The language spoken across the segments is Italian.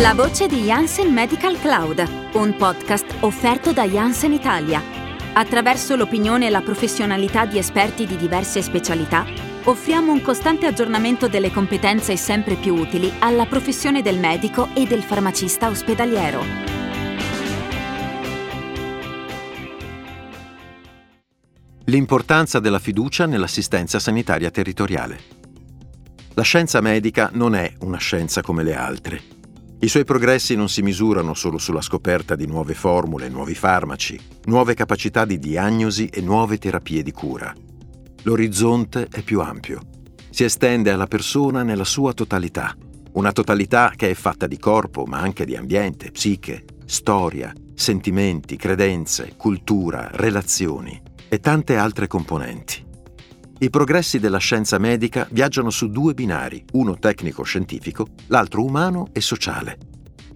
La voce di Janssen Medical Cloud, un podcast offerto da Janssen Italia. Attraverso l'opinione e la professionalità di esperti di diverse specialità, offriamo un costante aggiornamento delle competenze sempre più utili alla professione del medico e del farmacista ospedaliero. L'importanza della fiducia nell'assistenza sanitaria territoriale. La scienza medica non è una scienza come le altre i suoi progressi non si misurano solo sulla scoperta di nuove formule, nuovi farmaci, nuove capacità di diagnosi e nuove terapie di cura. L'orizzonte è più ampio. Si estende alla persona nella sua totalità. Una totalità che è fatta di corpo, ma anche di ambiente, psiche, storia, sentimenti, credenze, cultura, relazioni e tante altre componenti. I progressi della scienza medica viaggiano su due binari, uno tecnico-scientifico, l'altro umano e sociale.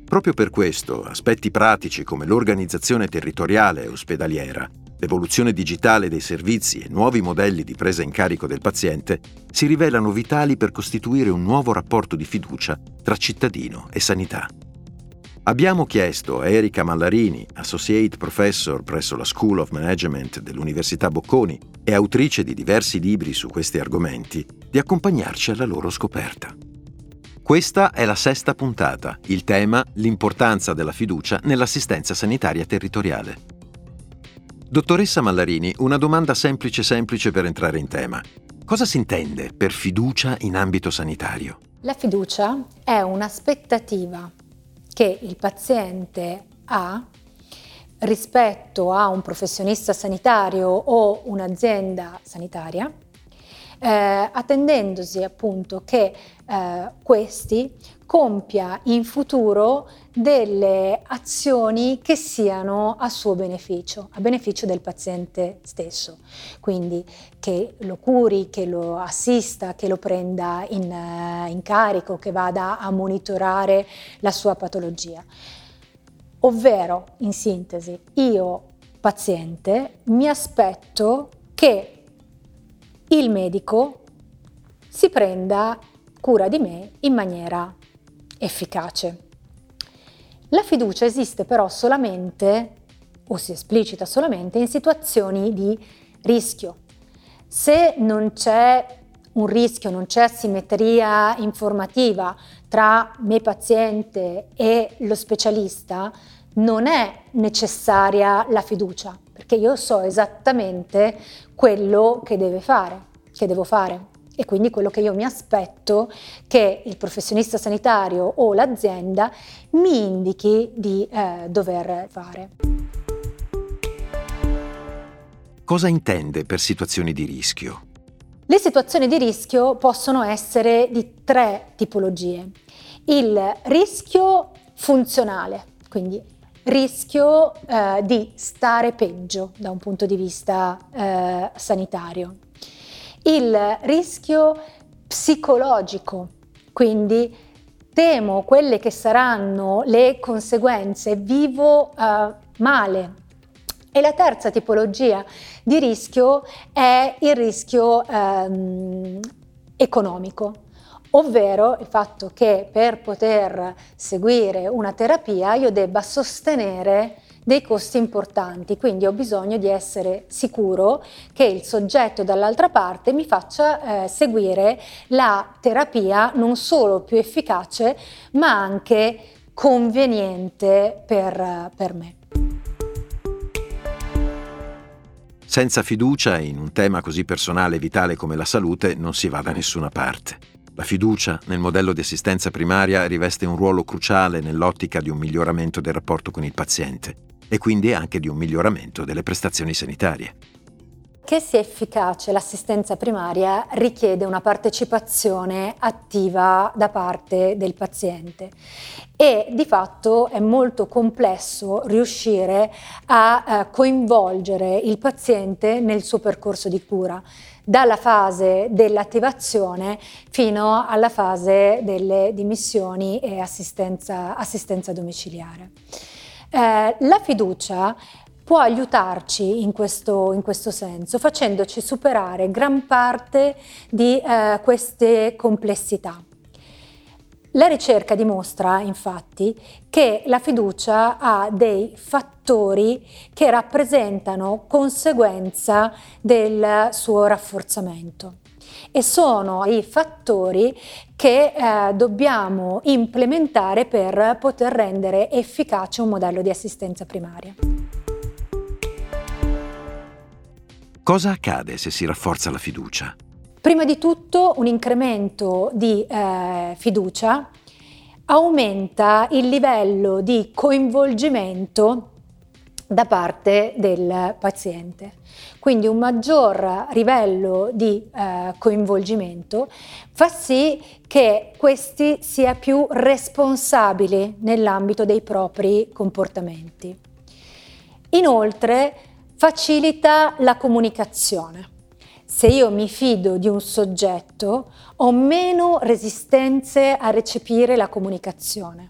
Proprio per questo, aspetti pratici come l'organizzazione territoriale e ospedaliera, l'evoluzione digitale dei servizi e nuovi modelli di presa in carico del paziente si rivelano vitali per costituire un nuovo rapporto di fiducia tra cittadino e sanità. Abbiamo chiesto a Erika Mallarini, Associate Professor presso la School of Management dell'Università Bocconi e autrice di diversi libri su questi argomenti, di accompagnarci alla loro scoperta. Questa è la sesta puntata, il tema l'importanza della fiducia nell'assistenza sanitaria territoriale. Dottoressa Mallarini, una domanda semplice semplice per entrare in tema. Cosa si intende per fiducia in ambito sanitario? La fiducia è un'aspettativa che il paziente ha rispetto a un professionista sanitario o un'azienda sanitaria, eh, attendendosi appunto che eh, questi compia in futuro delle azioni che siano a suo beneficio, a beneficio del paziente stesso. Quindi che lo curi, che lo assista, che lo prenda in, uh, in carico, che vada a monitorare la sua patologia. Ovvero, in sintesi, io paziente mi aspetto che il medico si prenda cura di me in maniera efficace. La fiducia esiste però solamente o si esplicita solamente in situazioni di rischio. Se non c'è un rischio, non c'è simmetria informativa tra me paziente e lo specialista, non è necessaria la fiducia, perché io so esattamente quello che deve fare, che devo fare e quindi quello che io mi aspetto che il professionista sanitario o l'azienda mi indichi di eh, dover fare. Cosa intende per situazioni di rischio? Le situazioni di rischio possono essere di tre tipologie. Il rischio funzionale, quindi rischio eh, di stare peggio da un punto di vista eh, sanitario il rischio psicologico, quindi temo quelle che saranno le conseguenze, vivo uh, male. E la terza tipologia di rischio è il rischio um, economico, ovvero il fatto che per poter seguire una terapia io debba sostenere dei costi importanti, quindi ho bisogno di essere sicuro che il soggetto dall'altra parte mi faccia eh, seguire la terapia non solo più efficace, ma anche conveniente per, per me. Senza fiducia in un tema così personale e vitale come la salute non si va da nessuna parte. La fiducia nel modello di assistenza primaria riveste un ruolo cruciale nell'ottica di un miglioramento del rapporto con il paziente e quindi anche di un miglioramento delle prestazioni sanitarie. Che sia efficace l'assistenza primaria richiede una partecipazione attiva da parte del paziente e di fatto è molto complesso riuscire a eh, coinvolgere il paziente nel suo percorso di cura dalla fase dell'attivazione fino alla fase delle dimissioni e assistenza, assistenza domiciliare. Eh, la fiducia può aiutarci in questo, in questo, senso, facendoci superare gran parte di eh, queste complessità. La ricerca dimostra infatti che la fiducia ha dei fattori che rappresentano conseguenza del suo rafforzamento e sono i fattori che eh, dobbiamo implementare per poter rendere efficace un modello di assistenza primaria. Cosa accade se si rafforza la fiducia? Prima di tutto un incremento di eh, fiducia aumenta il livello di coinvolgimento da parte del paziente. Quindi un maggior livello di eh, coinvolgimento fa sì che questi sia più responsabile nell'ambito dei propri comportamenti. Inoltre facilita la comunicazione se io mi fido di un soggetto, ho meno resistenze a recepire la comunicazione.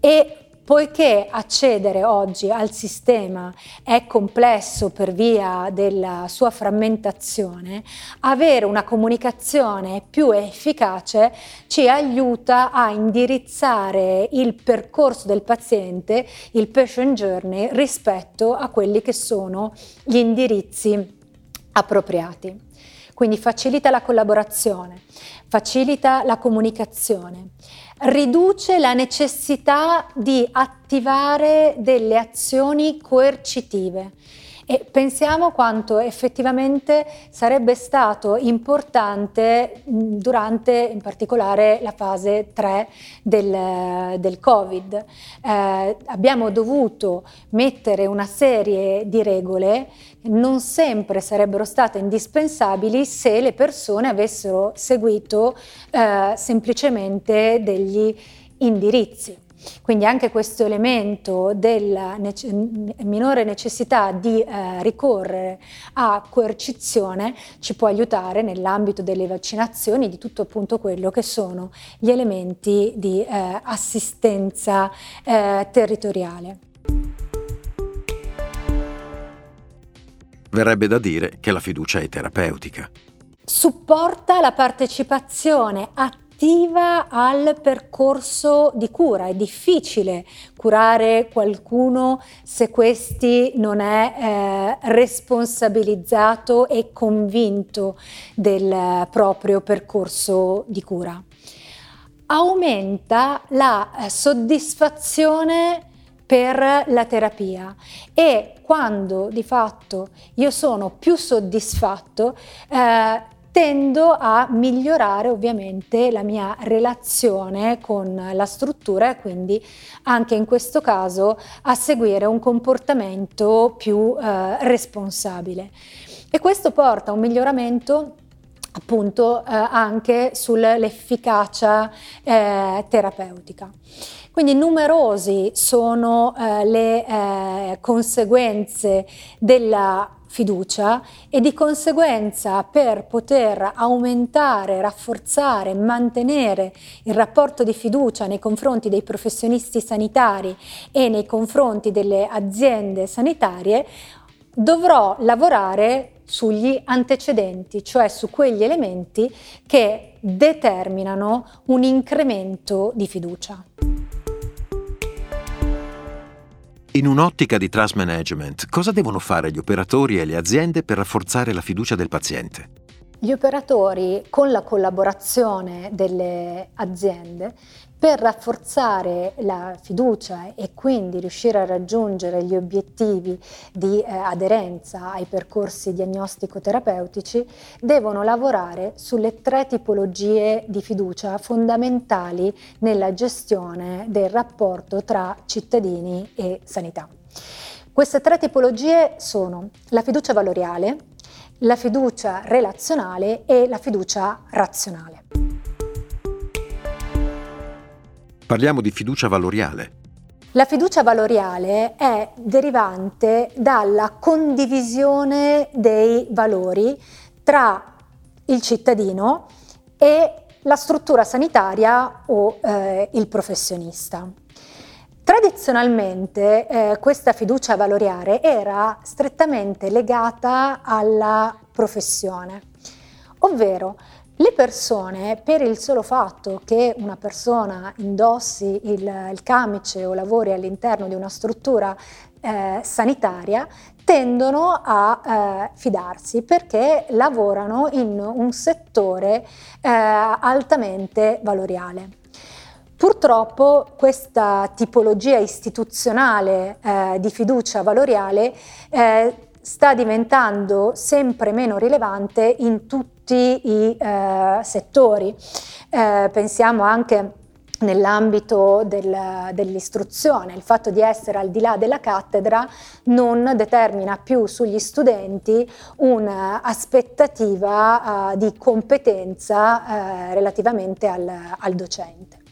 E poiché accedere oggi al sistema è complesso per via della sua frammentazione, avere una comunicazione più efficace ci aiuta a indirizzare il percorso del paziente, il patient journey, rispetto a quelli che sono gli indirizzi appropriati. Quindi facilita la collaborazione, facilita la comunicazione, riduce la necessità di attivare delle azioni coercitive e pensiamo quanto effettivamente sarebbe stato importante durante in particolare la fase 3 del, del Covid. Eh, abbiamo dovuto mettere una serie di regole che non sempre sarebbero state indispensabili se le persone avessero seguito eh, semplicemente degli indirizzi. Quindi anche questo elemento della nece- minore necessità di eh, ricorrere a coercizione ci può aiutare nell'ambito delle vaccinazioni di tutto appunto quello che sono gli elementi di eh, assistenza eh, territoriale. Verrebbe da dire che la fiducia è terapeutica. Supporta la partecipazione attiva attiva al percorso di cura. È difficile curare qualcuno se questi non è eh, responsabilizzato e convinto del proprio percorso di cura. Aumenta la eh, soddisfazione per la terapia e quando di fatto io sono più soddisfatto eh, tendo a migliorare ovviamente la mia relazione con la struttura e quindi anche in questo caso a seguire un comportamento più eh, responsabile. E questo porta a un miglioramento appunto eh, anche sull'efficacia eh, terapeutica. Quindi numerosi sono eh, le eh, conseguenze della fiducia e di conseguenza per poter aumentare, rafforzare, mantenere il rapporto di fiducia nei confronti dei professionisti sanitari e nei confronti delle aziende sanitarie, dovrò lavorare sugli antecedenti, cioè su quegli elementi che determinano un incremento di fiducia. In un'ottica di trust management, cosa devono fare gli operatori e le aziende per rafforzare la fiducia del paziente? Gli operatori, con la collaborazione delle aziende, per rafforzare la fiducia e quindi riuscire a raggiungere gli obiettivi di eh, aderenza ai percorsi diagnostico-terapeutici, devono lavorare sulle tre tipologie di fiducia fondamentali nella gestione del rapporto tra cittadini e sanità. Queste tre tipologie sono la fiducia valoriale, la fiducia relazionale e la fiducia razionale. Parliamo di fiducia valoriale. La fiducia valoriale è derivante dalla condivisione dei valori tra il cittadino e la struttura sanitaria o eh, il professionista. Tradizionalmente eh, questa fiducia valoriale era strettamente legata alla professione, ovvero Le persone, per il solo fatto che una persona indossi il, il camice o lavori all'interno di una struttura eh, sanitaria, tendono a eh, fidarsi perché lavorano in un settore eh, altamente valoriale. Purtroppo questa tipologia istituzionale eh, di fiducia valoriale eh, sta diventando sempre meno rilevante in tutti i eh, settori. Eh, pensiamo anche nell'ambito del, dell'istruzione, il fatto di essere al di là della cattedra non determina più sugli studenti un'aspettativa uh, di competenza uh, relativamente al, al docente.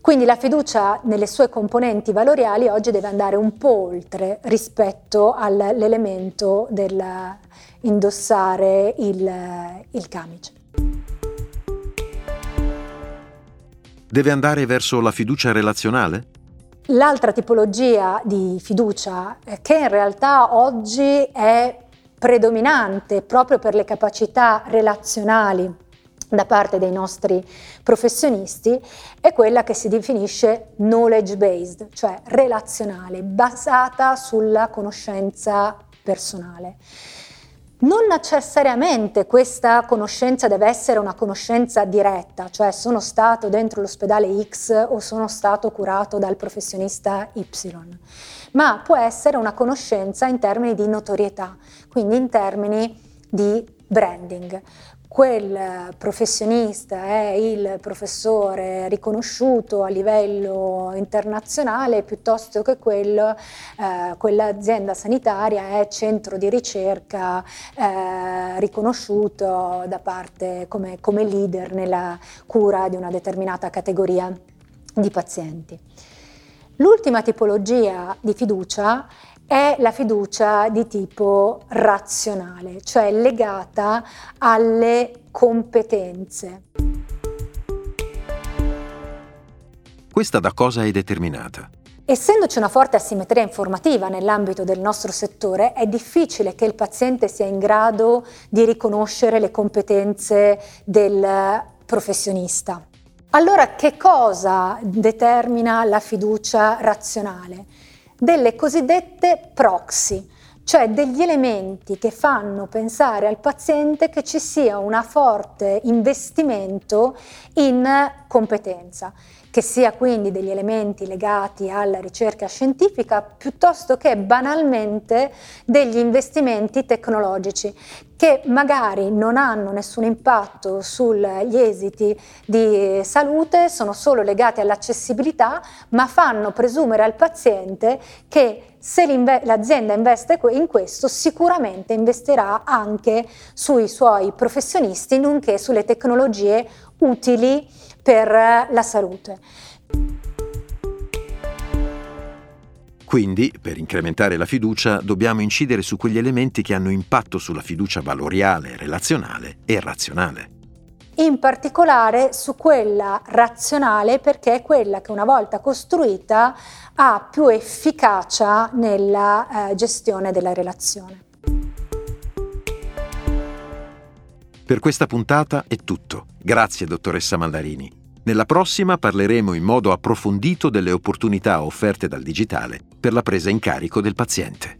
Quindi la fiducia nelle sue componenti valoriali oggi deve andare un po' oltre rispetto all'elemento del indossare il, il camice. Deve andare verso la fiducia relazionale? L'altra tipologia di fiducia che in realtà oggi è predominante proprio per le capacità relazionali da parte dei nostri professionisti è quella che si definisce knowledge based, cioè relazionale, basata sulla conoscenza personale. Non necessariamente questa conoscenza deve essere una conoscenza diretta, cioè sono stato dentro l'ospedale X o sono stato curato dal professionista Y, ma può essere una conoscenza in termini di notorietà, quindi in termini di branding quel professionista è il professore riconosciuto a livello internazionale piuttosto che quello, eh, quell'azienda sanitaria è centro di ricerca eh, riconosciuto da parte come, come leader nella cura di una determinata categoria di pazienti. L'ultima tipologia di fiducia è la fiducia di tipo razionale, cioè legata alle competenze. Questa da cosa è determinata? Essendoci una forte asimmetria informativa nell'ambito del nostro settore, è difficile che il paziente sia in grado di riconoscere le competenze del professionista. Allora, che cosa determina la fiducia razionale? Delle cosiddette proxy, cioè degli elementi che fanno pensare al paziente che ci sia un forte investimento in competenza che sia quindi degli elementi legati alla ricerca scientifica piuttosto che banalmente degli investimenti tecnologici che magari non hanno nessun impatto sugli esiti di salute, sono solo legati all'accessibilità, ma fanno presumere al paziente che se l'azienda investe in questo, sicuramente investirà anche sui suoi professionisti, nonché sulle tecnologie utili per la salute. Quindi, per incrementare la fiducia, dobbiamo incidere su quegli elementi che hanno impatto sulla fiducia valoriale, relazionale e razionale. In particolare su quella razionale perché è quella che una volta costruita ha più efficacia nella eh, gestione della relazione. Per questa puntata è tutto. Grazie, dottoressa Mandarini. Nella prossima parleremo in modo approfondito delle opportunità offerte dal digitale per la presa in carico del paziente.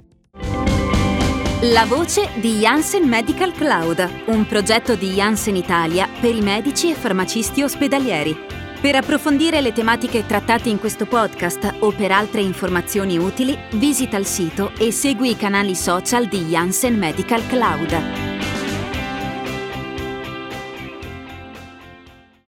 La voce di Janssen Medical Cloud, un progetto di Janssen Italia per i medici e farmacisti ospedalieri. Per approfondire le tematiche trattate in questo podcast o per altre informazioni utili, visita il sito e segui i canali social di Janssen Medical Cloud.